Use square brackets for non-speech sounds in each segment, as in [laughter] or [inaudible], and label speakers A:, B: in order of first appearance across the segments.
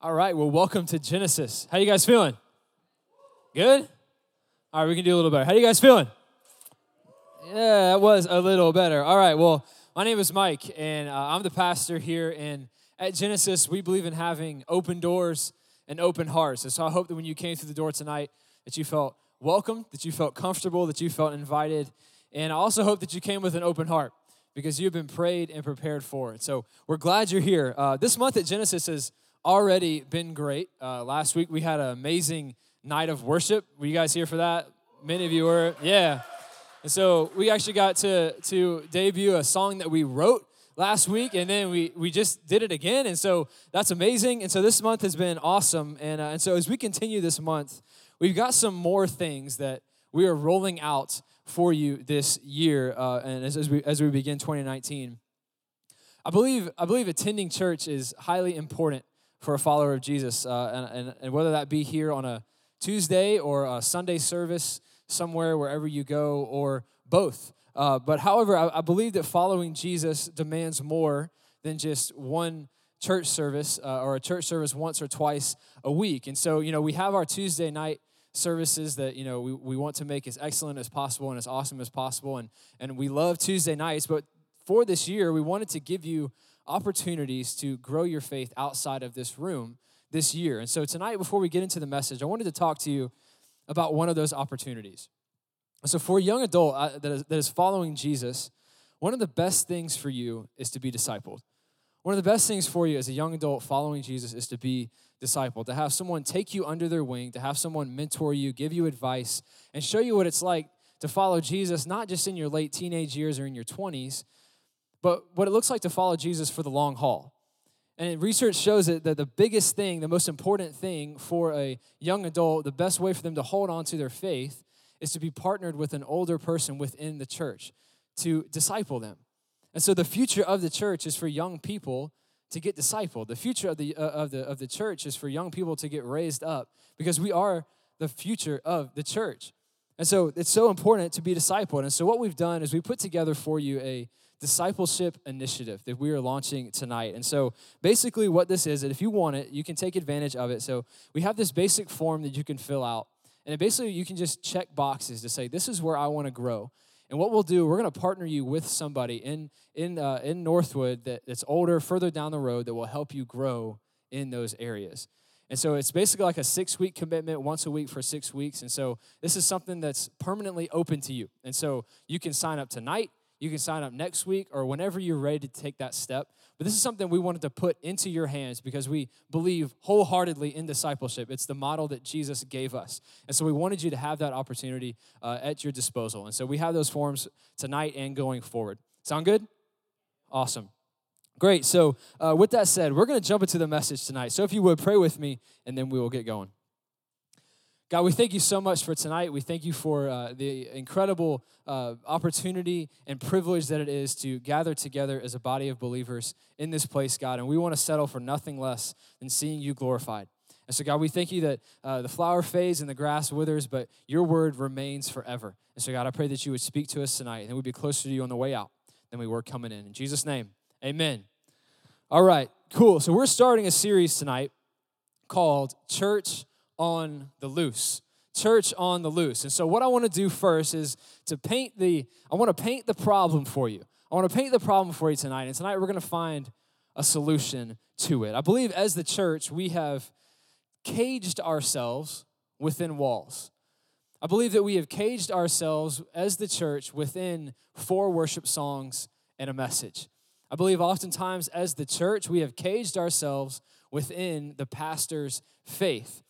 A: All right, well, welcome to Genesis. How you guys feeling? Good? All right, we can do a little better. How you guys feeling? Yeah, that was a little better. All right, well, my name is Mike, and uh, I'm the pastor here. And at Genesis, we believe in having open doors and open hearts. And so I hope that when you came through the door tonight, that you felt welcome, that you felt comfortable, that you felt invited. And I also hope that you came with an open heart because you've been prayed and prepared for it. So we're glad you're here. Uh, this month at Genesis is already been great. Uh, last week we had an amazing night of worship. Were you guys here for that? Many of you were. Yeah. And so we actually got to, to debut a song that we wrote last week, and then we, we just did it again. And so that's amazing. And so this month has been awesome. And, uh, and so as we continue this month, we've got some more things that we are rolling out for you this year uh, and as, as, we, as we begin 2019. I believe, I believe attending church is highly important for a follower of Jesus. Uh, and, and, and whether that be here on a Tuesday or a Sunday service somewhere, wherever you go, or both. Uh, but however, I, I, believe that following Jesus demands more than just one church service uh, or a church service once or twice a week. And so, you know, we have our Tuesday night services that, you know, we, we want to make as excellent as possible and as awesome as possible. And, and we love Tuesday nights. But for this year, we wanted to give you opportunities to grow your faith outside of this room this year. And so tonight, before we get into the message, I wanted to talk to you about one of those opportunities. So, for a young adult uh, that is, that is following Jesus, one of the best things for you is to be discipled. One of the best things for you as a young adult following Jesus is to be discipled, to have someone take you under their wing, to have someone mentor you, give you advice, and show you what it's like to follow Jesus, not just in your late teenage years or in your 20s, but what it looks like to follow Jesus for the long haul. And research shows it that the biggest thing, the most important thing for a young adult, the best way for them to hold on to their faith is to be partnered with an older person within the church to disciple them. And so the future of the church is for young people to get discipled. The future of the, uh, of the, of the church is for young people to get raised up because we are the future of the church. And so it's so important to be discipled. And so what we've done is we put together for you a discipleship initiative that we are launching tonight. And so basically what this is, if you want it, you can take advantage of it. So we have this basic form that you can fill out. And basically you can just check boxes to say, this is where I want to grow. And what we'll do, we're going to partner you with somebody in, in, uh, in Northwood that, that's older, further down the road, that will help you grow in those areas. And so it's basically like a six week commitment, once a week for six weeks. And so this is something that's permanently open to you. And so you can sign up tonight. You can sign up next week or whenever you're ready to take that step. But this is something we wanted to put into your hands because we believe wholeheartedly in discipleship. It's the model that Jesus gave us. And so we wanted you to have that opportunity uh, at your disposal. And so we have those forms tonight and going forward. Sound good? Awesome. Great. So, uh, with that said, we're going to jump into the message tonight. So, if you would pray with me, and then we will get going. God, we thank you so much for tonight. We thank you for uh, the incredible uh, opportunity and privilege that it is to gather together as a body of believers in this place, God. And we want to settle for nothing less than seeing you glorified. And so, God, we thank you that uh, the flower fades and the grass withers, but your word remains forever. And so, God, I pray that you would speak to us tonight and we'd be closer to you on the way out than we were coming in. In Jesus' name, amen. All right, cool. So, we're starting a series tonight called Church on the loose. Church on the loose. And so, what I want to do first is to paint the, I want to paint the problem for you. I want to paint the problem for you tonight. And tonight, we're going to find a solution to it. I believe as the church, we have caged ourselves within walls. I believe that we have caged ourselves as the church within four worship songs and a message. I believe oftentimes as the church, we have caged ourselves within the pastor's faith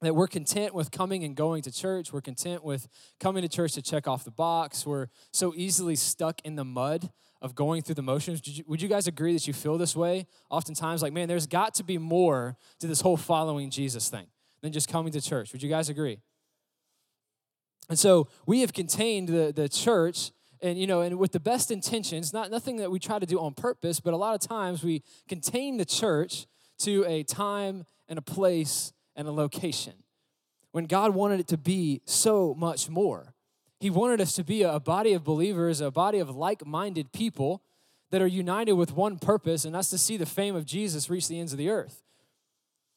A: that we're content with coming and going to church. We're content with coming to church to check off the box. We're so easily stuck in the mud of going through the motions. You, would you guys agree that you feel this way? Oftentimes, like, man, there's got to be more to this whole following Jesus thing than just coming to church. Would you guys agree? And so we have contained the, the church and you know and with the best intentions not nothing that we try to do on purpose but a lot of times we contain the church to a time and a place and a location. When God wanted it to be so much more. He wanted us to be a body of believers, a body of like minded people that are united with one purpose, and that's to see the fame of Jesus reach the ends of the earth.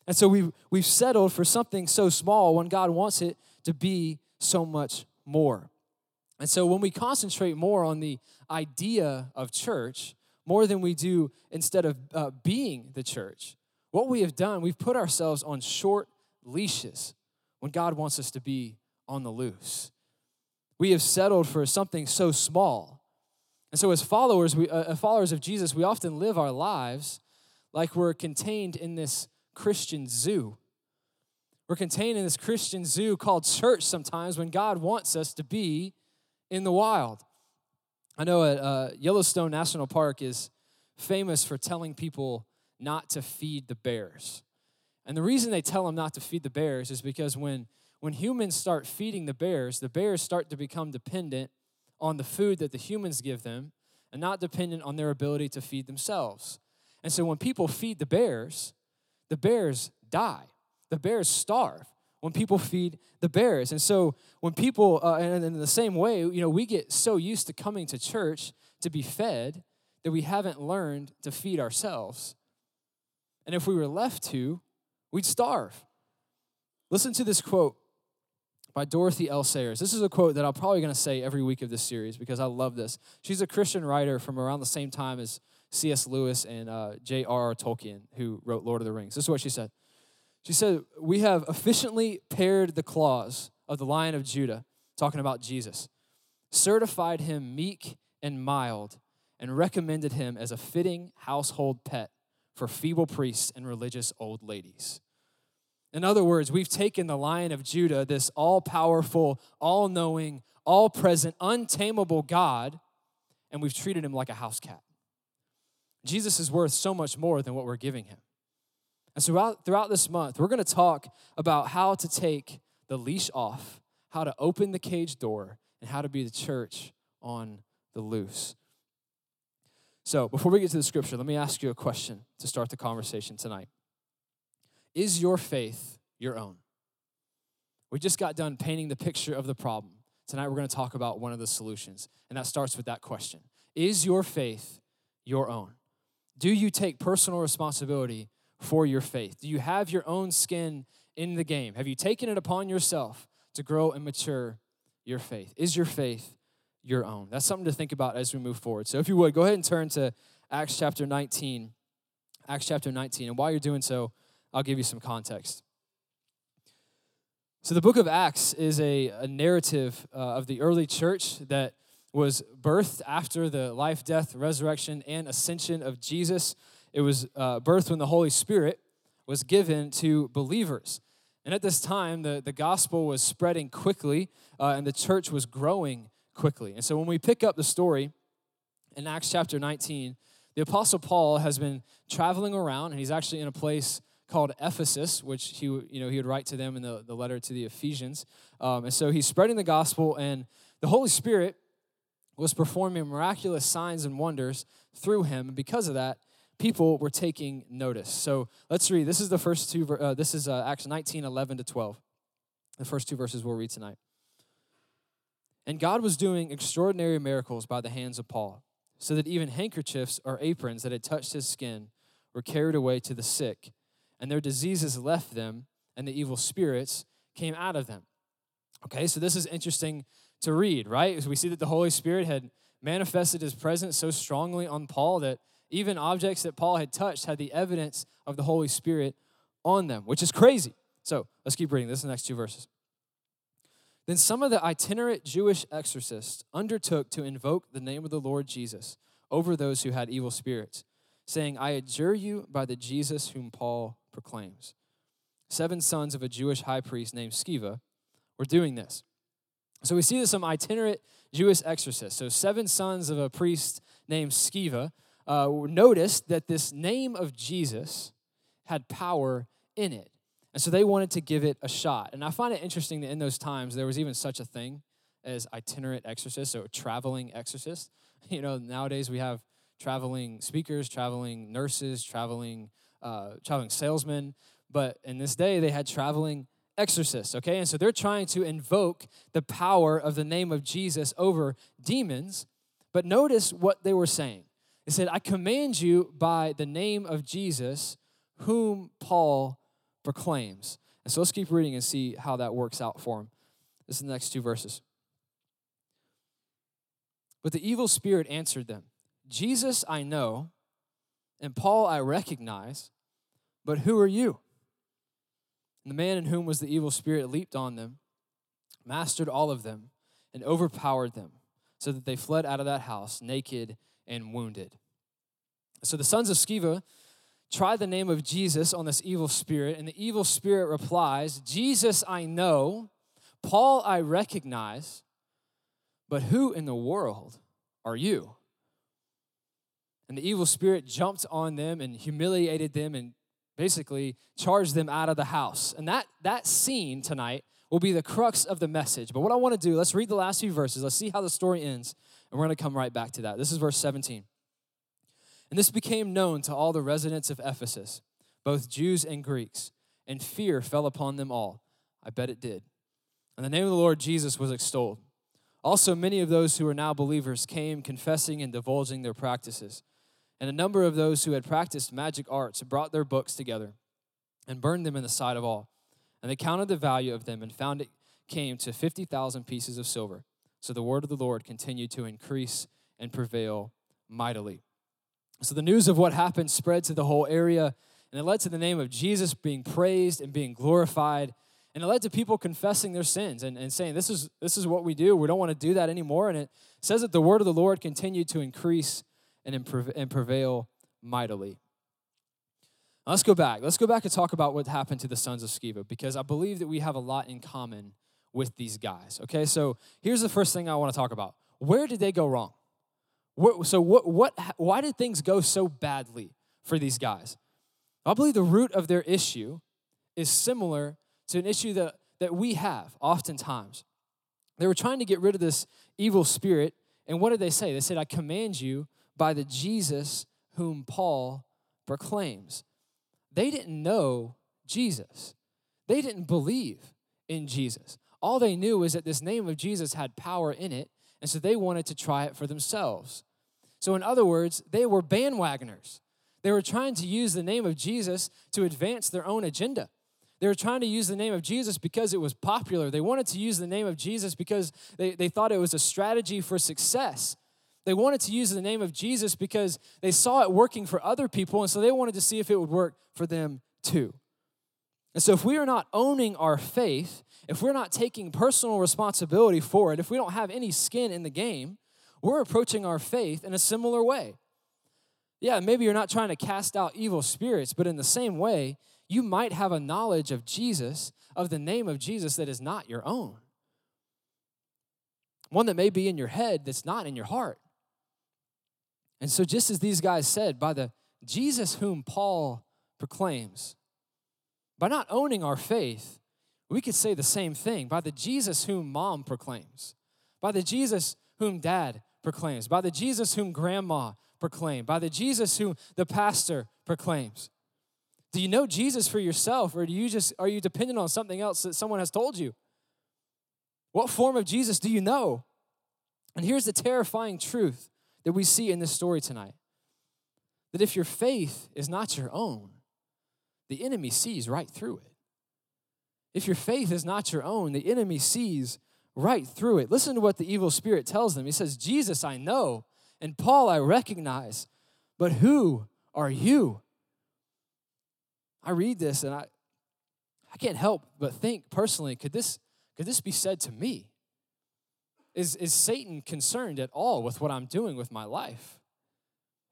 A: And so we've, we've settled for something so small when God wants it to be so much more. And so when we concentrate more on the idea of church, more than we do instead of uh, being the church, what we have done, we've put ourselves on short leashes when God wants us to be on the loose. We have settled for something so small. And so, as followers, we, uh, followers of Jesus, we often live our lives like we're contained in this Christian zoo. We're contained in this Christian zoo called church sometimes when God wants us to be in the wild. I know at uh, Yellowstone National Park is famous for telling people not to feed the bears. And the reason they tell them not to feed the bears is because when, when humans start feeding the bears, the bears start to become dependent on the food that the humans give them and not dependent on their ability to feed themselves. And so when people feed the bears, the bears die. The bears starve when people feed the bears. And so when people, uh, and in the same way, you know, we get so used to coming to church to be fed that we haven't learned to feed ourselves. And if we were left to, we'd starve. Listen to this quote by Dorothy L. Sayers. This is a quote that I'm probably going to say every week of this series because I love this. She's a Christian writer from around the same time as C.S. Lewis and uh, J.R.R. Tolkien, who wrote Lord of the Rings. This is what she said. She said, We have efficiently pared the claws of the Lion of Judah, talking about Jesus, certified him meek and mild, and recommended him as a fitting household pet for feeble priests and religious old ladies. In other words, we've taken the Lion of Judah, this all powerful, all knowing, all present, untamable God, and we've treated him like a house cat. Jesus is worth so much more than what we're giving him. And so throughout, throughout this month, we're going to talk about how to take the leash off, how to open the cage door, and how to be the church on the loose. So, before we get to the scripture, let me ask you a question to start the conversation tonight. Is your faith your own? We just got done painting the picture of the problem. Tonight, we're going to talk about one of the solutions, and that starts with that question Is your faith your own? Do you take personal responsibility for your faith? Do you have your own skin in the game? Have you taken it upon yourself to grow and mature your faith? Is your faith your own. That's something to think about as we move forward. So if you would, go ahead and turn to Acts chapter 19. Acts chapter 19. And while you're doing so, I'll give you some context. So the book of Acts is a, a narrative uh, of the early church that was birthed after the life, death, resurrection, and ascension of Jesus. It was uh, birthed when the Holy Spirit was given to believers. And at this time, the, the gospel was spreading quickly, uh, and the church was growing quickly. And so when we pick up the story in Acts chapter 19, the Apostle Paul has been traveling around, and he's actually in a place called Ephesus, which he, you know, he would write to them in the, the letter to the Ephesians. Um, and so he's spreading the gospel, and the Holy Spirit was performing miraculous signs and wonders through him. And because of that, people were taking notice. So let's read. This is the first two, uh, this is uh, Acts 19, 11 to 12. The first two verses we'll read tonight. And God was doing extraordinary miracles by the hands of Paul, so that even handkerchiefs or aprons that had touched his skin were carried away to the sick, and their diseases left them, and the evil spirits came out of them. Okay, so this is interesting to read, right? We see that the Holy Spirit had manifested his presence so strongly on Paul that even objects that Paul had touched had the evidence of the Holy Spirit on them, which is crazy. So let's keep reading. This is the next two verses. Then some of the itinerant Jewish exorcists undertook to invoke the name of the Lord Jesus over those who had evil spirits, saying, I adjure you by the Jesus whom Paul proclaims. Seven sons of a Jewish high priest named Sceva were doing this. So we see that some itinerant Jewish exorcists, so seven sons of a priest named Sceva, uh, noticed that this name of Jesus had power in it. And so they wanted to give it a shot. And I find it interesting that in those times there was even such a thing as itinerant exorcists, so traveling exorcists. [laughs] You know, nowadays we have traveling speakers, traveling nurses, traveling uh, traveling salesmen, but in this day they had traveling exorcists, okay? And so they're trying to invoke the power of the name of Jesus over demons. But notice what they were saying. They said, I command you by the name of Jesus, whom Paul proclaims. And so let's keep reading and see how that works out for him. This is the next two verses. But the evil spirit answered them Jesus I know, and Paul I recognize, but who are you? And the man in whom was the evil spirit leaped on them, mastered all of them, and overpowered them, so that they fled out of that house naked and wounded. So the sons of Sceva tried the name of Jesus on this evil spirit, and the evil spirit replies, Jesus I know, Paul I recognize, but who in the world are you? And the evil spirit jumped on them and humiliated them and basically charged them out of the house. And that, that scene tonight will be the crux of the message. But what I want to do, let's read the last few verses. Let's see how the story ends. And we're going to come right back to that. This is verse 17. And this became known to all the residents of Ephesus, both Jews and Greeks, and fear fell upon them all. I bet it did. And the name of the Lord Jesus was extolled. Also, many of those who were now believers came confessing and divulging their practices. And a number of those who had practiced magic arts brought their books together and burned them in the sight of all. And they counted the value of them and found it came to 50,000 pieces of silver. So the word of the Lord continued to increase and prevail mightily. So the news of what happened spread to the whole area, and it led to the name of Jesus being praised and being glorified. And it led to people confessing their sins and, and saying, this is, this is what we do. We don't want to do that anymore. And it says that the word of the Lord continued to increase and, and prevail mightily. Now let's go back. Let's go back and talk about what happened to the sons of Sceva because I believe that we have a lot in common with these guys. Okay, so here's the first thing I want to talk about. Where did they go wrong? So what, what, why did things go so badly for these guys? I believe the root of their issue is similar to an issue that, that we have oftentimes. They were trying to get rid of this evil spirit, and what did they say? They said, I command you by the Jesus whom Paul proclaims. They didn't know Jesus, they didn't believe in Jesus. All they knew was that this name of Jesus had power in it, and so they wanted to try it for themselves. So, in other words, they were bandwagoners. They were trying to use the name of Jesus to advance their own agenda. They were trying to use the name of Jesus because it was popular. They wanted to use the name of Jesus because they, they thought it was a strategy for success. They wanted to use the name of Jesus because they saw it working for other people, and so they wanted to see if it would work for them too. And so, if we are not owning our faith, if we're not taking personal responsibility for it, if we don't have any skin in the game, we're approaching our faith in a similar way. Yeah, maybe you're not trying to cast out evil spirits, but in the same way, you might have a knowledge of Jesus, of the name of Jesus that is not your own. One that may be in your head that's not in your heart. And so, just as these guys said, by the Jesus whom Paul proclaims, by not owning our faith, we could say the same thing by the Jesus whom mom proclaims, by the Jesus whom dad proclaims, by the Jesus whom grandma proclaimed, by the Jesus whom the pastor proclaims. Do you know Jesus for yourself, or do you just are you dependent on something else that someone has told you? What form of Jesus do you know? And here's the terrifying truth that we see in this story tonight that if your faith is not your own, the enemy sees right through it. If your faith is not your own, the enemy sees right through it. Listen to what the evil spirit tells them. He says, Jesus I know, and Paul I recognize, but who are you? I read this and I, I can't help but think personally, could this, could this be said to me? Is, is Satan concerned at all with what I'm doing with my life?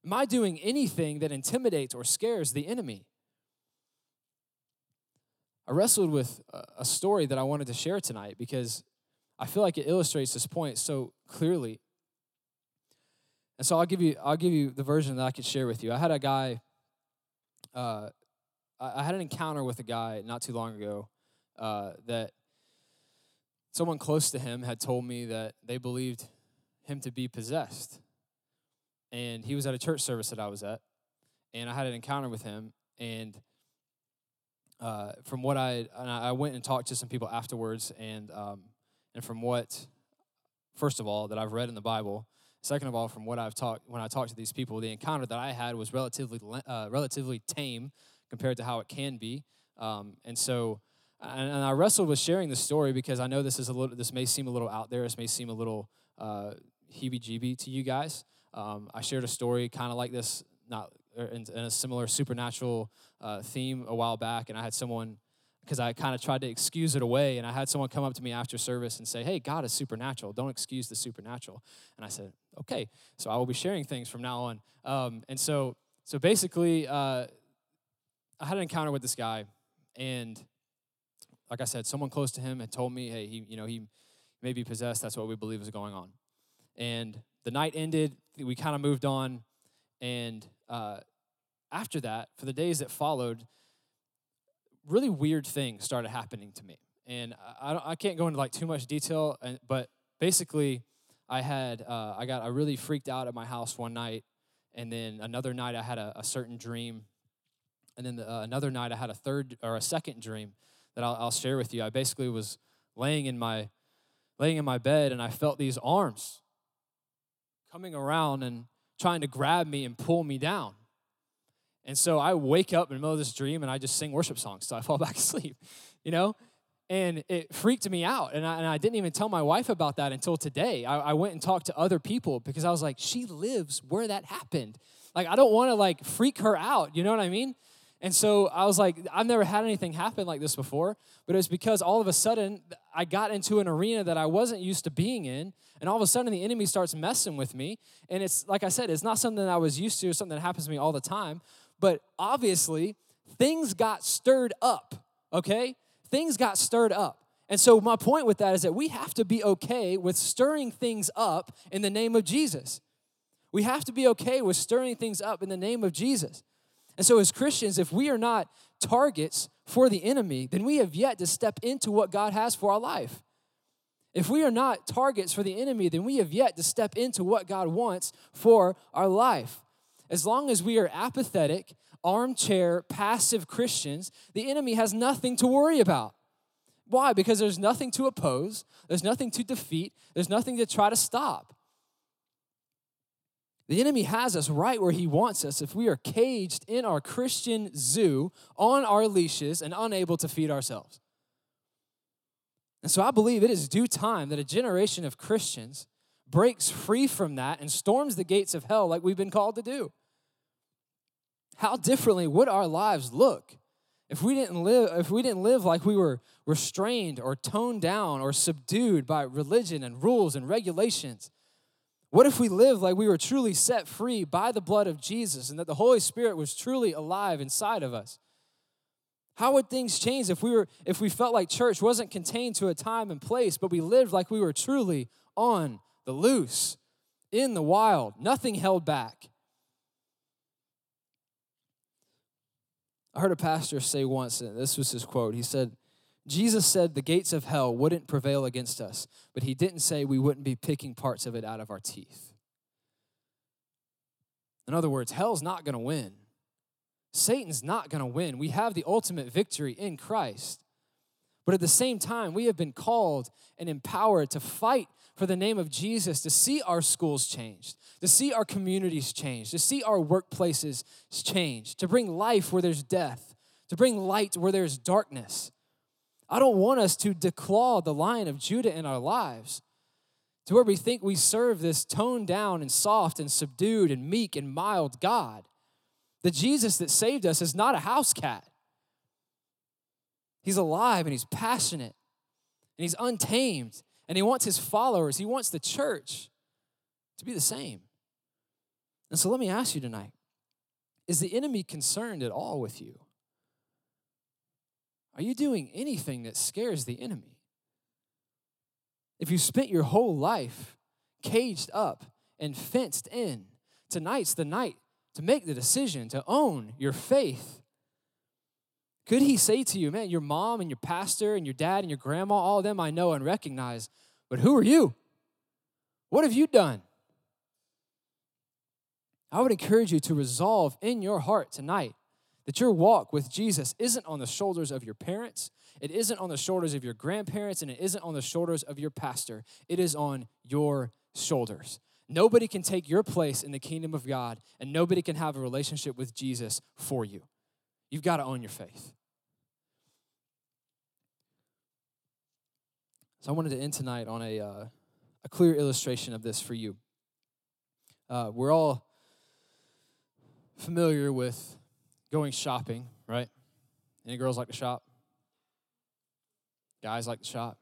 A: Am I doing anything that intimidates or scares the enemy? I wrestled with a story that I wanted to share tonight because I feel like it illustrates this point so clearly. And so I'll give you I'll give you the version that I could share with you. I had a guy uh, I had an encounter with a guy not too long ago uh, that someone close to him had told me that they believed him to be possessed. And he was at a church service that I was at, and I had an encounter with him. And uh, from what I I went and talked to some people afterwards, and um, and from what, first of all, that I've read in the Bible. Second of all, from what I've talked when I talked to these people, the encounter that I had was relatively uh, relatively tame compared to how it can be. Um, and so, and, and, I wrestled with sharing the story because I know this is a little, this may seem a little out there. This may seem a little uh, heebie-jeebie to you guys. Um, I shared a story kind of like this, not er, in, in, a similar supernatural uh, theme a while back, and I had someone because I kind of tried to excuse it away, and I had someone come up to me after service and say, "Hey, God is supernatural. Don't excuse the supernatural." And I said, "Okay." So I will be sharing things from now on. Um, and so, so basically, uh, I had an encounter with this guy, and like I said, someone close to him had told me, "Hey, he, you know, he may be possessed. That's what we believe is going on." And the night ended. We kind of moved on, and uh, after that, for the days that followed, really weird things started happening to me. And I, I can't go into like too much detail, but basically, I had uh, I got I really freaked out at my house one night, and then another night I had a, a certain dream, and then the, uh, another night I had a third or a second dream that I'll, I'll share with you. I basically was laying in my laying in my bed, and I felt these arms coming around and trying to grab me and pull me down. And so I wake up in the middle of this dream and I just sing worship songs so I [laughs] fall back asleep, you know? And it freaked me out. And I, and I didn't even tell my wife about that until today. I, I went and talked to other people because I was like, she lives where that happened. Like, I don't want to like freak her out. You know what I mean? And so I was like, I've never had anything happen like this before, but it was because all of a sudden I got into an arena that I wasn't used to being in, and all of a sudden the enemy starts messing with me. And it's like I said, it's not something that I was used to, something that happens to me all the time, but obviously, things got stirred up, okay? Things got stirred up. And so, my point with that is that we have to be okay with stirring things up in the name of Jesus. We have to be okay with stirring things up in the name of Jesus. And so, as Christians, if we are not targets for the enemy, then we have yet to step into what God has for our life. If we are not targets for the enemy, then we have yet to step into what God wants for our life. As long as we are apathetic, armchair, passive Christians, the enemy has nothing to worry about. Why? Because there's nothing to oppose, there's nothing to defeat, there's nothing to try to stop. The enemy has us right where he wants us if we are caged in our Christian zoo on our leashes and unable to feed ourselves. And so I believe it is due time that a generation of Christians breaks free from that and storms the gates of hell like we've been called to do. How differently would our lives look if we didn't live if we didn't live like we were restrained or toned down or subdued by religion and rules and regulations? What if we lived like we were truly set free by the blood of Jesus and that the Holy Spirit was truly alive inside of us? How would things change if we were if we felt like church wasn't contained to a time and place, but we lived like we were truly on the loose, in the wild, nothing held back. I heard a pastor say once, and this was his quote. He said, Jesus said the gates of hell wouldn't prevail against us, but he didn't say we wouldn't be picking parts of it out of our teeth. In other words, hell's not going to win. Satan's not going to win. We have the ultimate victory in Christ. But at the same time, we have been called and empowered to fight for the name of Jesus, to see our schools changed, to see our communities changed, to see our workplaces changed, to bring life where there's death, to bring light where there's darkness. I don't want us to declaw the lion of Judah in our lives to where we think we serve this toned down and soft and subdued and meek and mild God. The Jesus that saved us is not a house cat. He's alive and he's passionate and he's untamed and he wants his followers, he wants the church to be the same. And so let me ask you tonight is the enemy concerned at all with you? Are you doing anything that scares the enemy? If you spent your whole life caged up and fenced in, tonight's the night to make the decision to own your faith could he say to you, man, your mom and your pastor and your dad and your grandma, all of them I know and recognize, but who are you? What have you done? I would encourage you to resolve in your heart tonight that your walk with Jesus isn't on the shoulders of your parents, it isn't on the shoulders of your grandparents, and it isn't on the shoulders of your pastor. It is on your shoulders. Nobody can take your place in the kingdom of God, and nobody can have a relationship with Jesus for you. You've got to own your faith. So I wanted to end tonight on a, uh, a clear illustration of this for you. Uh, we're all familiar with going shopping, right? Any girls like to shop? Guys like to shop?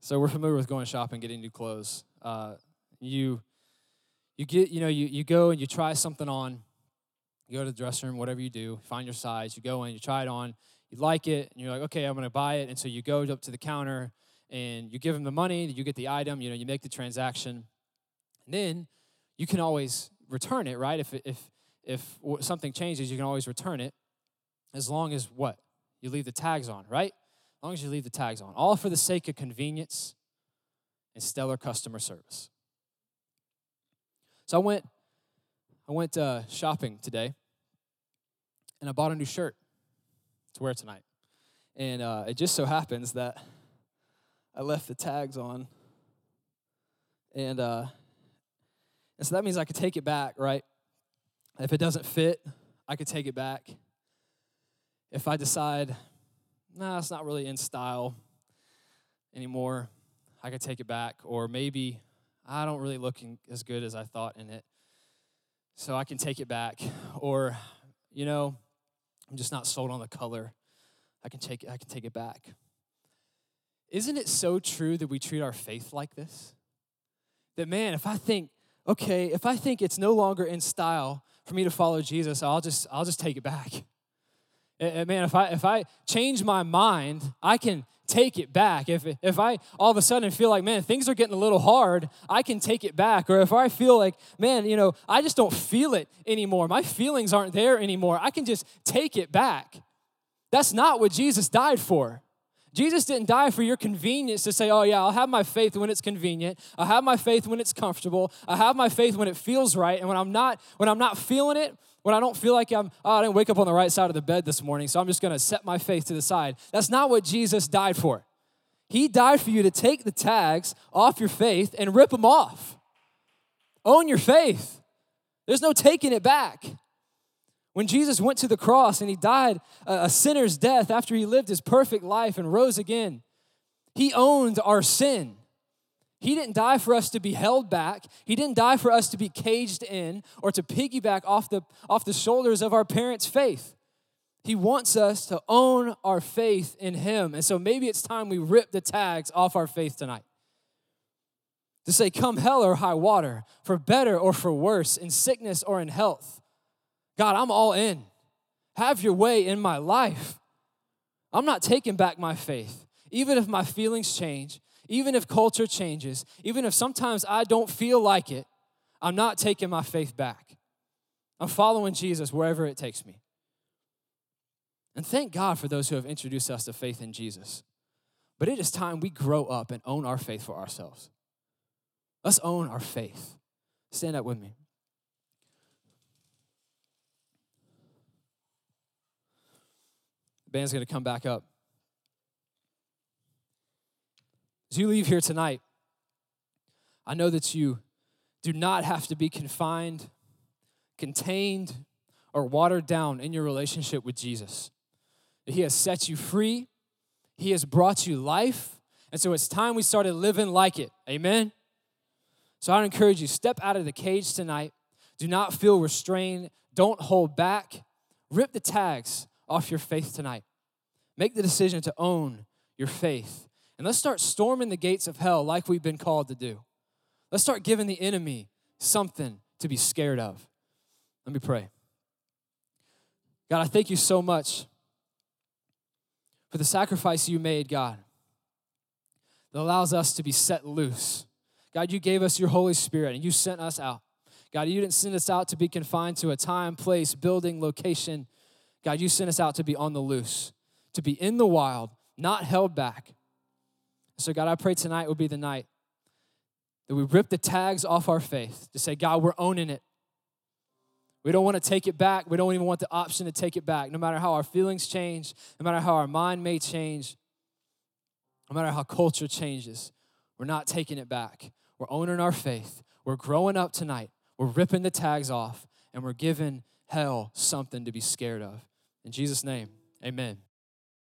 A: So we're familiar with going shopping, getting new clothes. Uh, you you get you know you, you go and you try something on you go to the dressing room, whatever you do, find your size. You go in, you try it on, you like it, and you're like, okay, I'm gonna buy it. And so you go up to the counter and you give them the money. You get the item. You know, you make the transaction, and then you can always return it, right? If if if something changes, you can always return it, as long as what you leave the tags on, right? As long as you leave the tags on, all for the sake of convenience and stellar customer service. So I went, I went uh, shopping today, and I bought a new shirt to wear tonight. And uh, it just so happens that I left the tags on, and uh, and so that means I could take it back, right? If it doesn't fit, I could take it back. If I decide, nah, it's not really in style anymore, I could take it back. Or maybe I don't really look as good as I thought in it, so I can take it back. Or, you know, I'm just not sold on the color. I can take I can take it back. Isn't it so true that we treat our faith like this? That man, if I think, okay, if I think it's no longer in style for me to follow Jesus, I'll just I'll just take it back. And man, if I if I change my mind, I can take it back. If if I all of a sudden feel like, man, things are getting a little hard, I can take it back. Or if I feel like, man, you know, I just don't feel it anymore. My feelings aren't there anymore. I can just take it back. That's not what Jesus died for. Jesus didn't die for your convenience to say, oh, yeah, I'll have my faith when it's convenient. I'll have my faith when it's comfortable. I'll have my faith when it feels right. And when I'm not, when I'm not feeling it, when I don't feel like I'm, oh, I didn't wake up on the right side of the bed this morning, so I'm just gonna set my faith to the side. That's not what Jesus died for. He died for you to take the tags off your faith and rip them off. Own your faith. There's no taking it back. When Jesus went to the cross and he died a sinner's death after he lived his perfect life and rose again, he owned our sin. He didn't die for us to be held back. He didn't die for us to be caged in or to piggyback off the, off the shoulders of our parents' faith. He wants us to own our faith in Him. And so maybe it's time we rip the tags off our faith tonight. To say, come hell or high water, for better or for worse, in sickness or in health. God, I'm all in. Have your way in my life. I'm not taking back my faith. Even if my feelings change, even if culture changes, even if sometimes I don't feel like it, I'm not taking my faith back. I'm following Jesus wherever it takes me. And thank God for those who have introduced us to faith in Jesus. But it is time we grow up and own our faith for ourselves. Let's own our faith. Stand up with me. Band's going to come back up. As you leave here tonight, I know that you do not have to be confined, contained, or watered down in your relationship with Jesus. He has set you free, He has brought you life, and so it's time we started living like it. Amen? So I encourage you step out of the cage tonight. Do not feel restrained, don't hold back. Rip the tags off your faith tonight. Make the decision to own your faith. And let's start storming the gates of hell like we've been called to do. Let's start giving the enemy something to be scared of. Let me pray. God, I thank you so much for the sacrifice you made, God, that allows us to be set loose. God, you gave us your Holy Spirit and you sent us out. God, you didn't send us out to be confined to a time, place, building, location. God, you sent us out to be on the loose, to be in the wild, not held back. So, God, I pray tonight will be the night that we rip the tags off our faith to say, God, we're owning it. We don't want to take it back. We don't even want the option to take it back. No matter how our feelings change, no matter how our mind may change, no matter how culture changes, we're not taking it back. We're owning our faith. We're growing up tonight. We're ripping the tags off, and we're giving hell something to be scared of. In Jesus' name, amen.